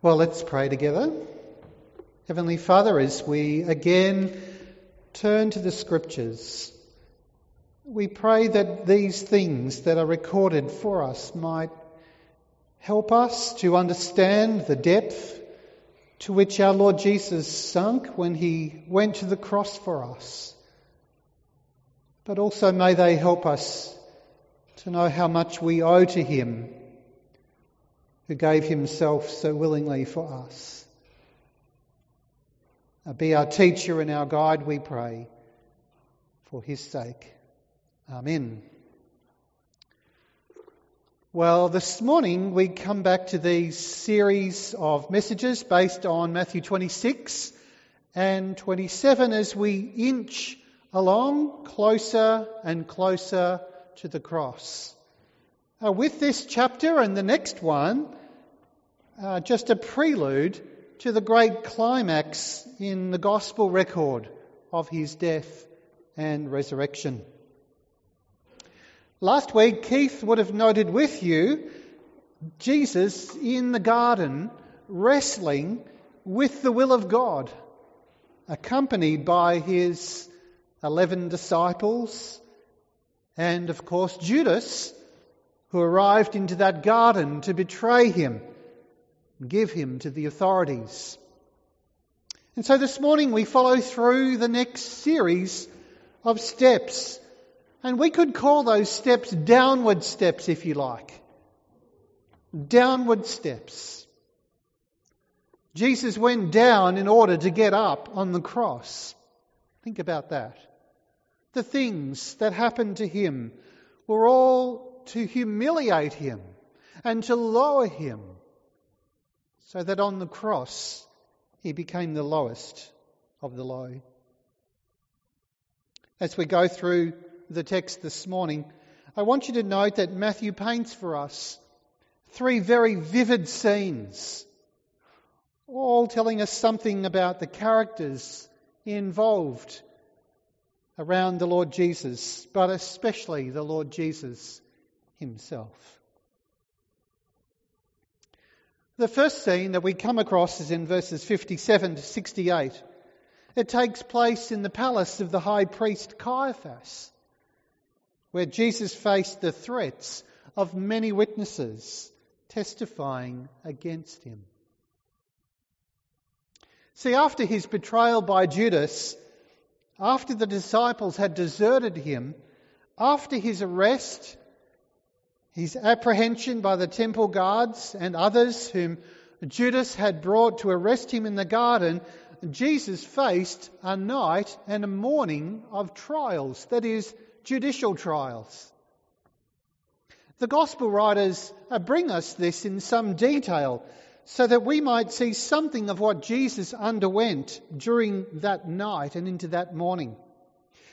Well, let's pray together. Heavenly Father, as we again turn to the Scriptures, we pray that these things that are recorded for us might help us to understand the depth to which our Lord Jesus sunk when he went to the cross for us. But also may they help us to know how much we owe to him who gave himself so willingly for us. Be our teacher and our guide, we pray, for his sake. Amen. Well, this morning we come back to these series of messages based on Matthew 26 and 27 as we inch along closer and closer to the cross. Uh, with this chapter and the next one, uh, just a prelude to the great climax in the gospel record of his death and resurrection. Last week, Keith would have noted with you Jesus in the garden wrestling with the will of God, accompanied by his 11 disciples and, of course, Judas, who arrived into that garden to betray him give him to the authorities. And so this morning we follow through the next series of steps. And we could call those steps downward steps, if you like. Downward steps. Jesus went down in order to get up on the cross. Think about that. The things that happened to him were all to humiliate him and to lower him so that on the cross he became the lowest of the low. As we go through the text this morning, I want you to note that Matthew paints for us three very vivid scenes, all telling us something about the characters involved around the Lord Jesus, but especially the Lord Jesus himself. The first scene that we come across is in verses 57 to 68. It takes place in the palace of the high priest Caiaphas, where Jesus faced the threats of many witnesses testifying against him. See, after his betrayal by Judas, after the disciples had deserted him, after his arrest his apprehension by the temple guards and others whom Judas had brought to arrest him in the garden, Jesus faced a night and a morning of trials, that is, judicial trials. The Gospel writers uh, bring us this in some detail so that we might see something of what Jesus underwent during that night and into that morning.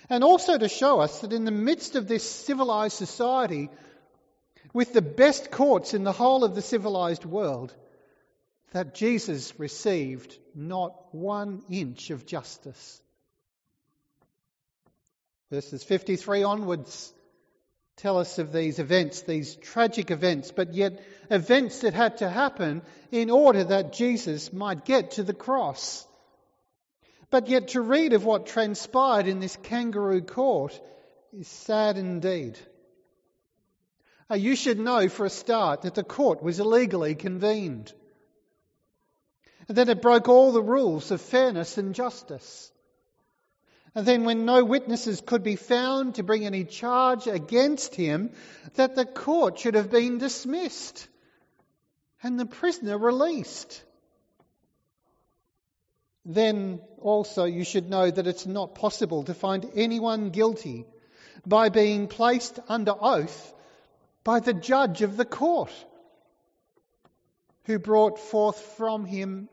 And also to show us that in the midst of this civilized society, with the best courts in the whole of the civilized world, that Jesus received not one inch of justice. Verses 53 onwards tell us of these events, these tragic events, but yet events that had to happen in order that Jesus might get to the cross. But yet to read of what transpired in this kangaroo court is sad indeed. Uh, you should know for a start that the court was illegally convened, and that it broke all the rules of fairness and justice. And then, when no witnesses could be found to bring any charge against him, that the court should have been dismissed and the prisoner released. Then also you should know that it's not possible to find anyone guilty by being placed under oath by the judge of the court, who brought forth from him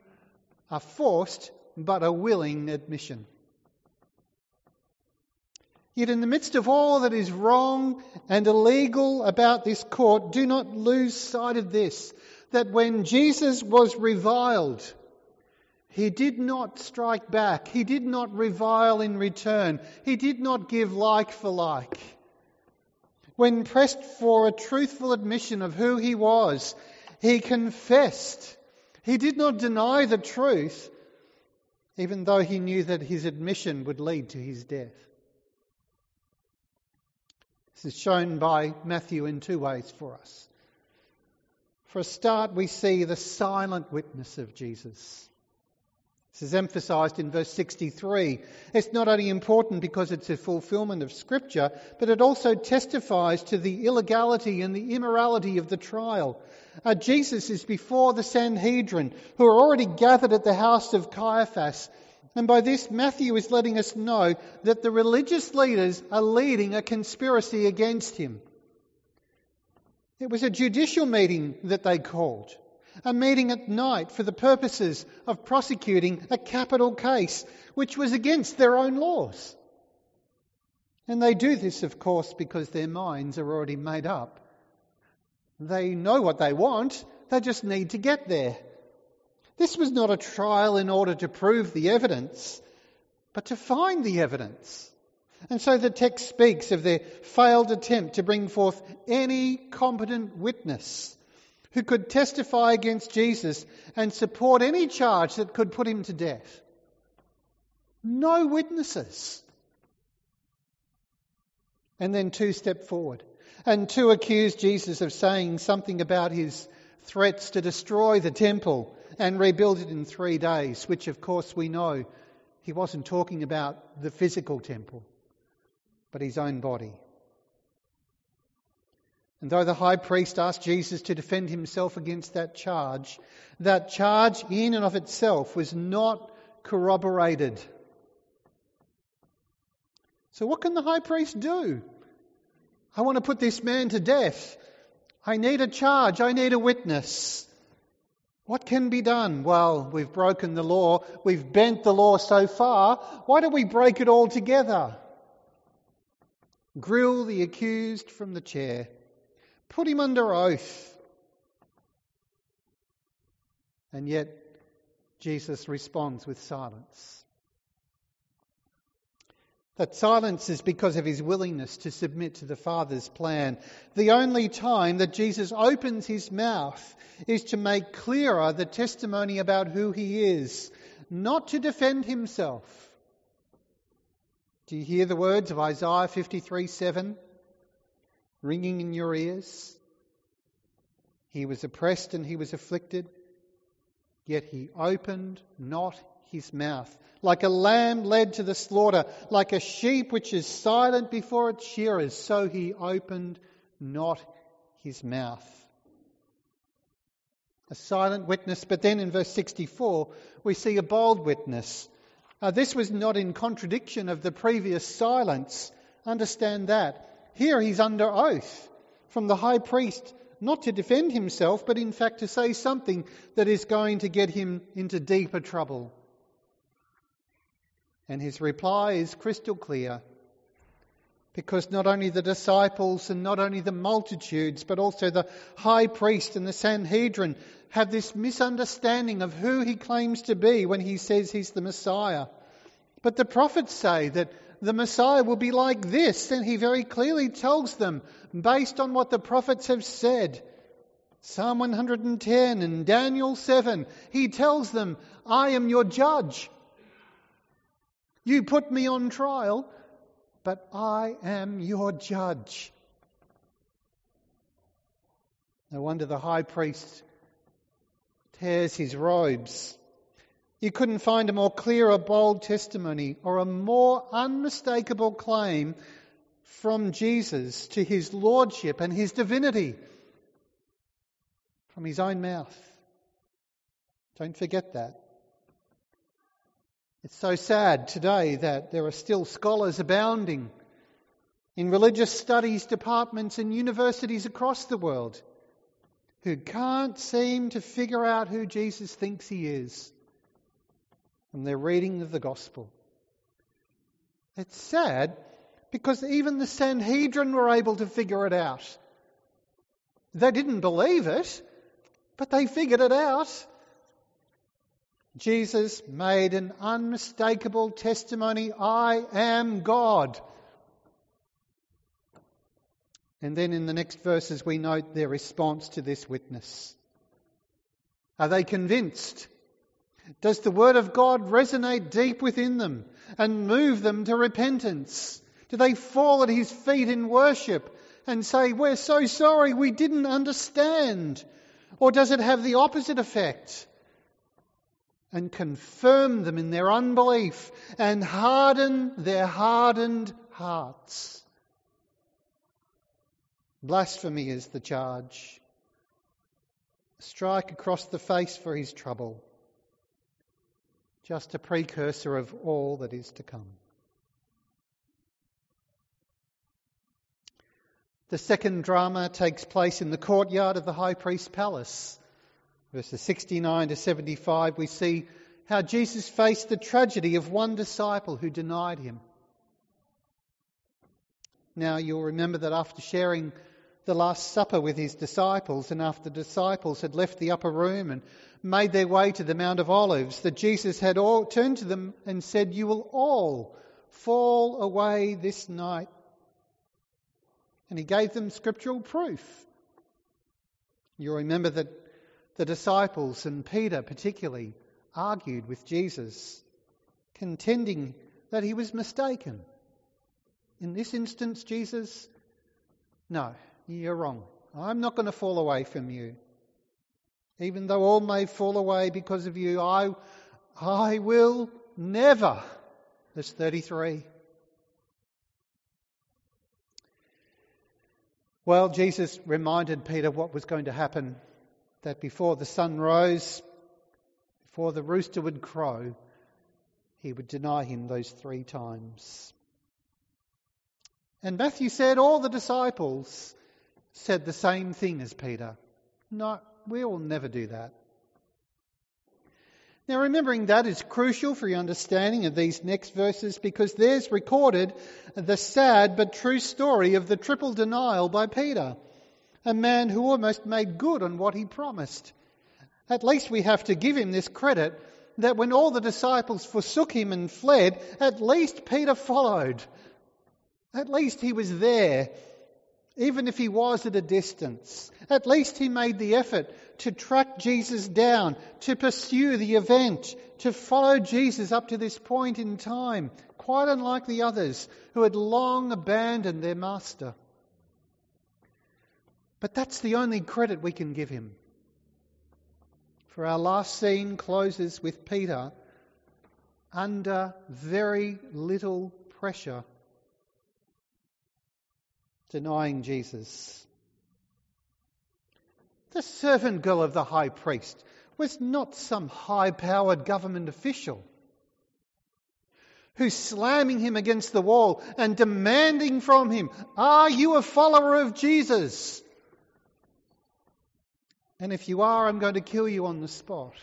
a forced but a willing admission. Yet, in the midst of all that is wrong and illegal about this court, do not lose sight of this that when Jesus was reviled, he did not strike back. He did not revile in return. He did not give like for like. When pressed for a truthful admission of who he was, he confessed He did not deny the truth, even though he knew that his admission would lead to his death. This is shown by Matthew in two ways for us. For a start, we see the silent witness of Jesus. This is emphasized in verse 63. It's not only important because it's a fulfillment of Scripture, but it also testifies to the illegality and the immorality of the trial. Uh, Jesus is before the Sanhedrin, who are already gathered at the house of Caiaphas. And by this, Matthew is letting us know that the religious leaders are leading a conspiracy against him. It was a judicial meeting that they called, a meeting at night for the purposes of prosecuting a capital case which was against their own laws. And they do this, of course, because their minds are already made up. They know what they want, they just need to get there. This was not a trial in order to prove the evidence, but to find the evidence. And so the text speaks of their failed attempt to bring forth any competent witness who could testify against Jesus and support any charge that could put him to death. No witnesses. And then two step forward. And two accuse Jesus of saying something about his threats to destroy the temple and rebuild it in three days, which of course we know he wasn't talking about the physical temple but his own body. And though the high priest asked Jesus to defend himself against that charge, that charge in and of itself was not corroborated. So, what can the high priest do? I want to put this man to death. I need a charge. I need a witness. What can be done? Well, we've broken the law. We've bent the law so far. Why don't we break it all together? grill the accused from the chair, put him under oath. And yet, Jesus responds with silence. That silence is because of his willingness to submit to the Father's plan. The only time that Jesus opens his mouth is to make clearer the testimony about who he is, not to defend himself. Do you hear the words of Isaiah 53 7 ringing in your ears? He was oppressed and he was afflicted, yet he opened not his mouth. Like a lamb led to the slaughter, like a sheep which is silent before its shearers, so he opened not his mouth. A silent witness, but then in verse 64, we see a bold witness. Uh, this was not in contradiction of the previous silence. Understand that. Here he's under oath from the high priest, not to defend himself, but in fact to say something that is going to get him into deeper trouble. And his reply is crystal clear. Because not only the disciples and not only the multitudes, but also the high priest and the Sanhedrin have this misunderstanding of who he claims to be when he says he's the Messiah. But the prophets say that the Messiah will be like this, and he very clearly tells them, based on what the prophets have said. Psalm 110 and Daniel 7, he tells them, I am your judge. You put me on trial, but I am your judge. No wonder the high priest tears his robes. You couldn't find a more clear or bold testimony or a more unmistakable claim from Jesus to his lordship and his divinity from his own mouth. Don't forget that. It's so sad today that there are still scholars abounding in religious studies departments and universities across the world who can't seem to figure out who Jesus thinks he is from their reading of the gospel. It's sad because even the Sanhedrin were able to figure it out. They didn't believe it, but they figured it out. Jesus made an unmistakable testimony I am God. And then in the next verses, we note their response to this witness. Are they convinced? Does the Word of God resonate deep within them and move them to repentance? Do they fall at His feet in worship and say, We're so sorry, we didn't understand? Or does it have the opposite effect and confirm them in their unbelief and harden their hardened hearts? Blasphemy is the charge. Strike across the face for his trouble. Just a precursor of all that is to come. The second drama takes place in the courtyard of the high priest's palace. Verses 69 to 75, we see how Jesus faced the tragedy of one disciple who denied him. Now, you'll remember that after sharing the Last Supper with his disciples, and after the disciples had left the upper room and made their way to the Mount of Olives, that Jesus had all turned to them and said, You will all fall away this night and he gave them scriptural proof. You remember that the disciples and Peter particularly argued with Jesus, contending that he was mistaken. In this instance, Jesus, no, you're wrong. I'm not going to fall away from you. Even though all may fall away because of you, I, I will never. Verse 33. Well, Jesus reminded Peter what was going to happen that before the sun rose, before the rooster would crow, he would deny him those three times. And Matthew said all the disciples said the same thing as Peter. No, we will never do that. Now, remembering that is crucial for your understanding of these next verses because there's recorded the sad but true story of the triple denial by Peter, a man who almost made good on what he promised. At least we have to give him this credit that when all the disciples forsook him and fled, at least Peter followed. At least he was there even if he was at a distance. At least he made the effort to track Jesus down, to pursue the event, to follow Jesus up to this point in time, quite unlike the others who had long abandoned their master. But that's the only credit we can give him. For our last scene closes with Peter under very little pressure denying Jesus. The servant girl of the high priest was not some high powered government official who's slamming him against the wall and demanding from him, Are you a follower of Jesus? And if you are, I'm going to kill you on the spot.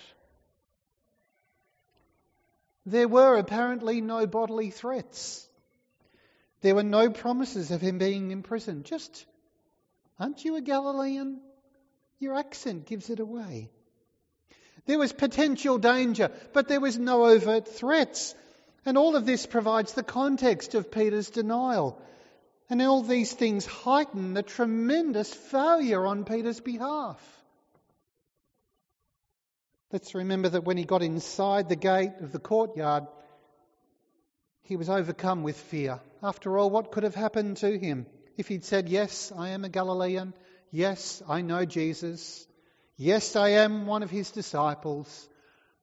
There were apparently no bodily threats. There were no promises of him being imprisoned. Just, aren't you a Galilean? Your accent gives it away. There was potential danger, but there was no overt threats. And all of this provides the context of Peter's denial. And all these things heighten the tremendous failure on Peter's behalf. Let's remember that when he got inside the gate of the courtyard, he was overcome with fear. After all, what could have happened to him if he'd said, Yes, I am a Galilean. Yes, I know Jesus. Yes, I am one of his disciples.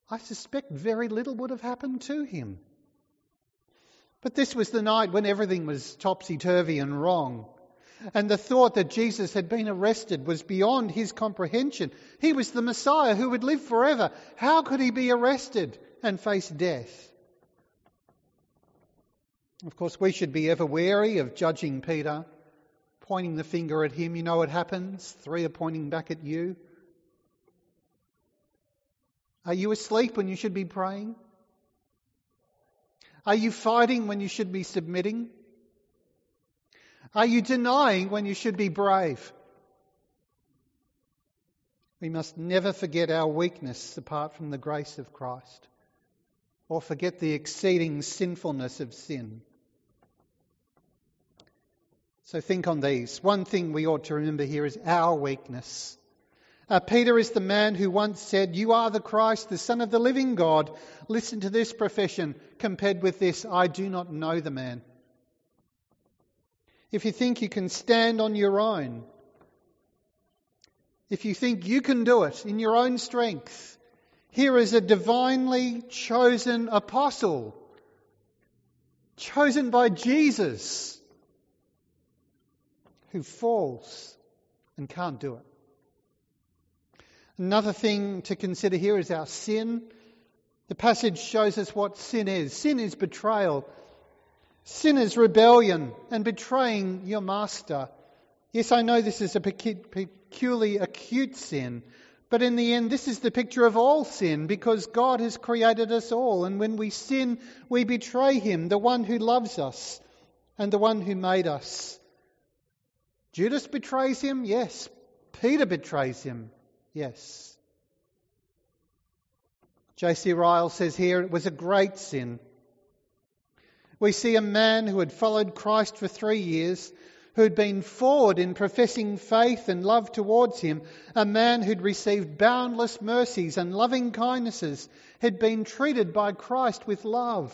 I suspect very little would have happened to him. But this was the night when everything was topsy turvy and wrong. And the thought that Jesus had been arrested was beyond his comprehension. He was the Messiah who would live forever. How could he be arrested and face death? Of course, we should be ever wary of judging Peter, pointing the finger at him. You know what happens? Three are pointing back at you. Are you asleep when you should be praying? Are you fighting when you should be submitting? Are you denying when you should be brave? We must never forget our weakness apart from the grace of Christ or forget the exceeding sinfulness of sin. So think on these. One thing we ought to remember here is our weakness. Uh, Peter is the man who once said, You are the Christ, the Son of the living God. Listen to this profession compared with this, I do not know the man. If you think you can stand on your own, if you think you can do it in your own strength, here is a divinely chosen apostle, chosen by Jesus, who falls and can't do it. Another thing to consider here is our sin. The passage shows us what sin is. Sin is betrayal. Sin is rebellion and betraying your master. Yes, I know this is a peculiarly acute sin, but in the end, this is the picture of all sin because God has created us all. And when we sin, we betray Him, the one who loves us and the one who made us. Judas betrays Him, yes. Peter betrays Him. Yes. J.C. Ryle says here it was a great sin. We see a man who had followed Christ for three years, who'd been forward in professing faith and love towards him, a man who'd received boundless mercies and loving kindnesses, had been treated by Christ with love.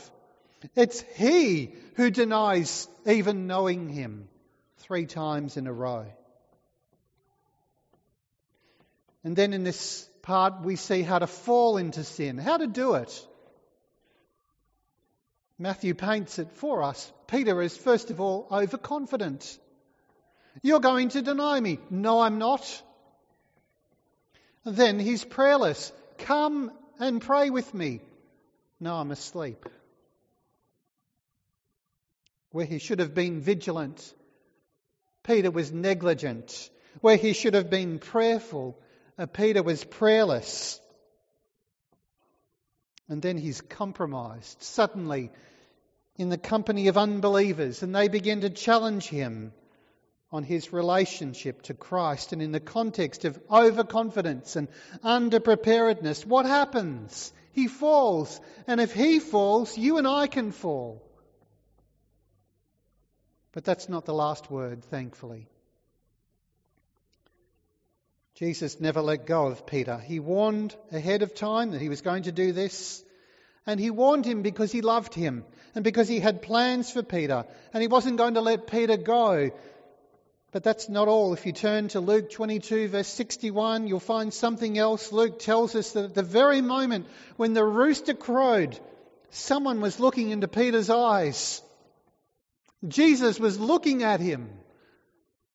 It's he who denies even knowing him three times in a row. And then in this part, we see how to fall into sin, how to do it. Matthew paints it for us. Peter is, first of all, overconfident. You're going to deny me. No, I'm not. then he's prayerless. Come and pray with me. No, I'm asleep. Where he should have been vigilant, Peter was negligent. Where he should have been prayerful, uh, Peter was prayerless. And then he's compromised suddenly in the company of unbelievers, and they begin to challenge him on his relationship to Christ. And in the context of overconfidence and underpreparedness, what happens? He falls. And if he falls, you and I can fall. But that's not the last word, thankfully. Jesus never let go of Peter. He warned ahead of time that he was going to do this. And he warned him because he loved him and because he had plans for Peter. And he wasn't going to let Peter go. But that's not all. If you turn to Luke 22, verse 61, you'll find something else. Luke tells us that at the very moment when the rooster crowed, someone was looking into Peter's eyes. Jesus was looking at him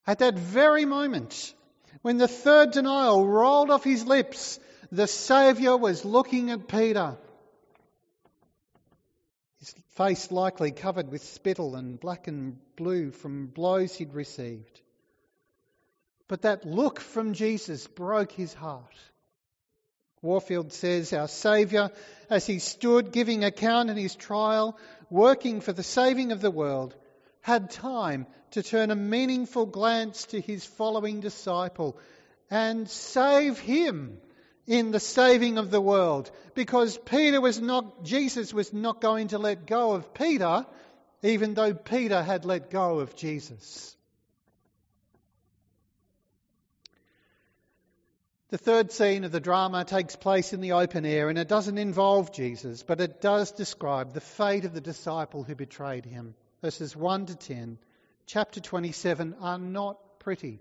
at that very moment. When the third denial rolled off his lips, the Saviour was looking at Peter. His face likely covered with spittle and black and blue from blows he'd received. But that look from Jesus broke his heart. Warfield says, Our Saviour, as he stood giving account in his trial, working for the saving of the world, had time to turn a meaningful glance to his following disciple and save him in the saving of the world. Because Peter was not Jesus was not going to let go of Peter even though Peter had let go of Jesus. The third scene of the drama takes place in the open air and it doesn't involve Jesus, but it does describe the fate of the disciple who betrayed him verses 1 to 10, chapter 27, are not pretty.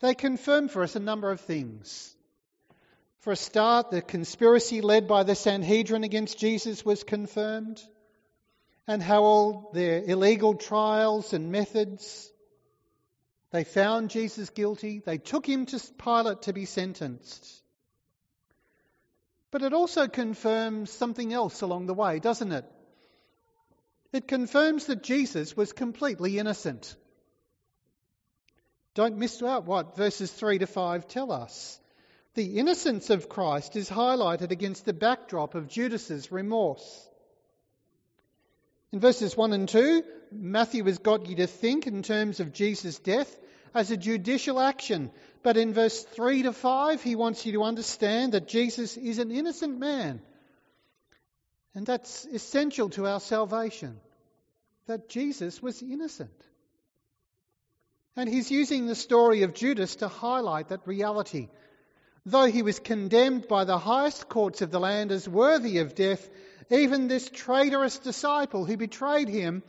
They confirm for us a number of things. For a start, the conspiracy led by the Sanhedrin against Jesus was confirmed, and how all their illegal trials and methods. They found Jesus guilty. They took him to Pilate to be sentenced. But it also confirms something else along the way, doesn't it? It confirms that Jesus was completely innocent. Don't miss out what verses 3 to 5 tell us. The innocence of Christ is highlighted against the backdrop of Judas's remorse. In verses 1 and 2, Matthew has got you to think in terms of Jesus' death as a judicial action. But in verse 3 to 5, he wants you to understand that Jesus is an innocent man and that's essential to our salvation that Jesus was innocent. And he's using the story of Judas to highlight that reality. Though he was condemned by the highest courts of the land as worthy of death, even this traitorous disciple who betrayed him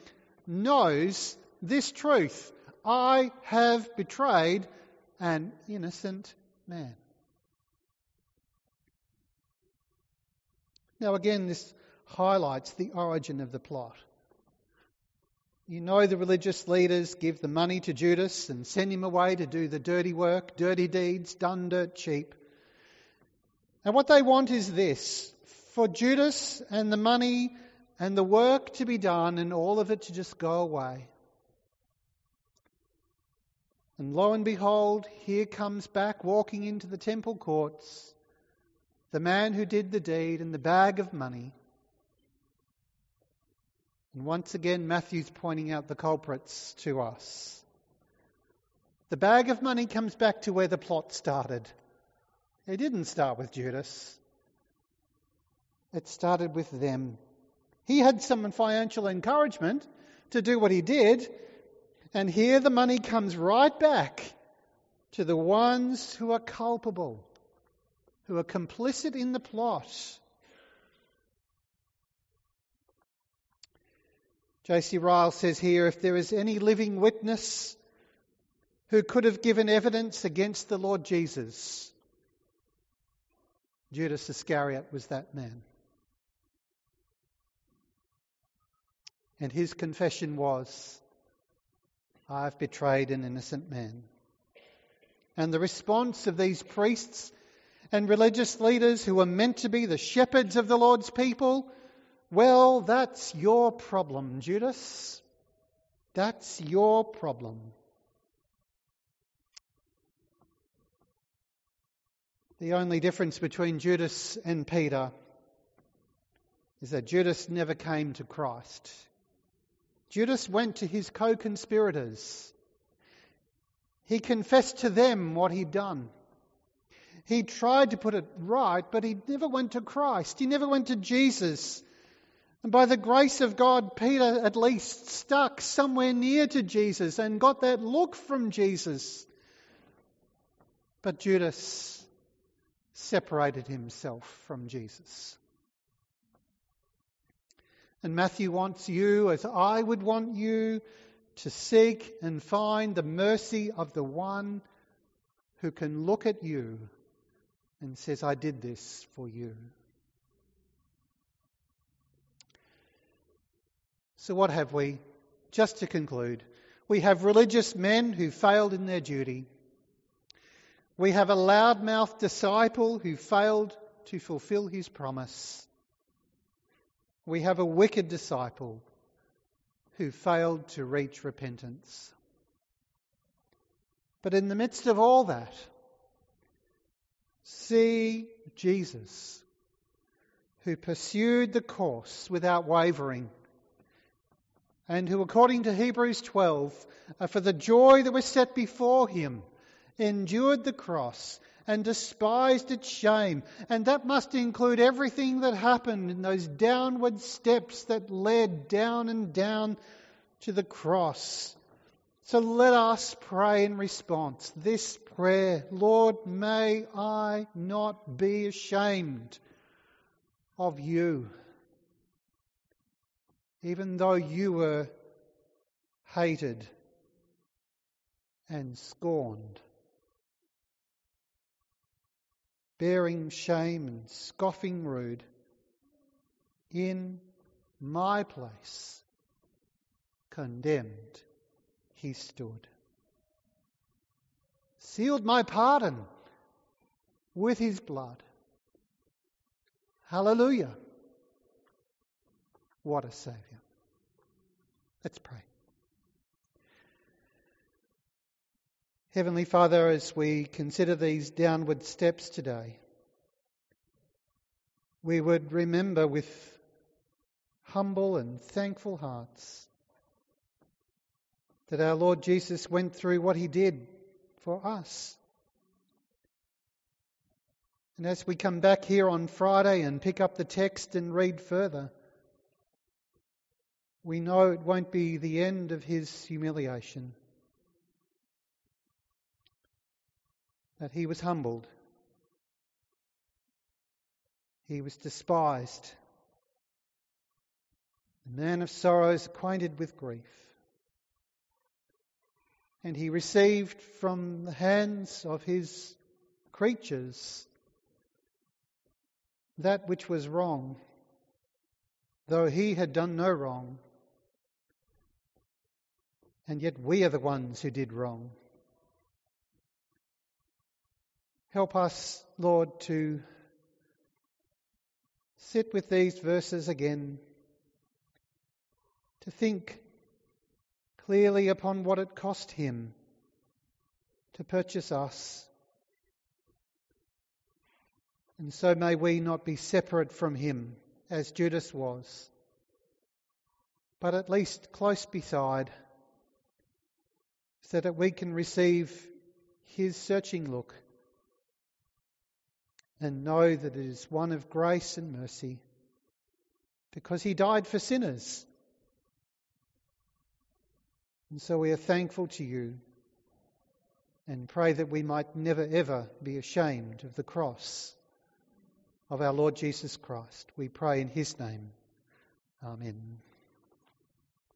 knows this truth I have betrayed an innocent man. Now, again, this highlights the origin of the plot. You know, the religious leaders give the money to Judas and send him away to do the dirty work, dirty deeds, done dirt cheap. And what they want is this for Judas and the money and the work to be done and all of it to just go away. And lo and behold, here comes back walking into the temple courts the man who did the deed and the bag of money. And once again, Matthew's pointing out the culprits to us. The bag of money comes back to where the plot started. It didn't start with Judas, it started with them. He had some financial encouragement to do what he did, and here the money comes right back to the ones who are culpable, who are complicit in the plot. J.C. Ryle says here if there is any living witness who could have given evidence against the Lord Jesus, Judas Iscariot was that man. And his confession was, I've betrayed an innocent man. And the response of these priests and religious leaders who were meant to be the shepherds of the Lord's people well, that's your problem, Judas. That's your problem. The only difference between Judas and Peter is that Judas never came to Christ. Judas went to his co conspirators. He confessed to them what he'd done. He tried to put it right, but he never went to Christ. He never went to Jesus and by the grace of God, Peter at least stuck somewhere near to Jesus and got that look from Jesus. But Judas separated himself from Jesus. And Matthew wants you, as I would want you, to seek and find the mercy of the one who can look at you and says, I did this for you. So, what have we? Just to conclude, we have religious men who failed in their duty. We have a loudmouth disciple who failed to fulfill his promise. We have a wicked disciple who failed to reach repentance. But in the midst of all that, see Jesus, who pursued the course without wavering and who, according to Hebrews 12, uh, for the joy that was set before him, endured the cross and despised its shame. And that must include everything that happened in those downward steps that led down and down to the cross. So let us pray in response this prayer Lord, may I not be ashamed of you even though you were hated and scorned, bearing shame and scoffing rude, in my place, condemned, he stood. Sealed my pardon with his blood. Hallelujah. What a Saviour. Let's pray. Heavenly Father, as we consider these downward steps today, we would remember with humble and thankful hearts that our Lord Jesus went through what he did for us. And as we come back here on Friday and pick up the text and read further, we know it won't be the end of his humiliation. that he was humbled, he was despised, a man of sorrows, acquainted with grief. And he received from the hands of his creatures that which was wrong, though he had done no wrong. And yet we are the ones who did wrong. Help us, Lord, to sit with these verses again, to think clearly upon what it cost him to purchase us. And so may we not be separate from him as Judas was, but at least close beside, so that we can receive his searching look and know that it is one of grace and mercy because he died for sinners. And so we are thankful to you and pray that we might never ever be ashamed of the cross of our Lord Jesus Christ. We pray in his name. Amen.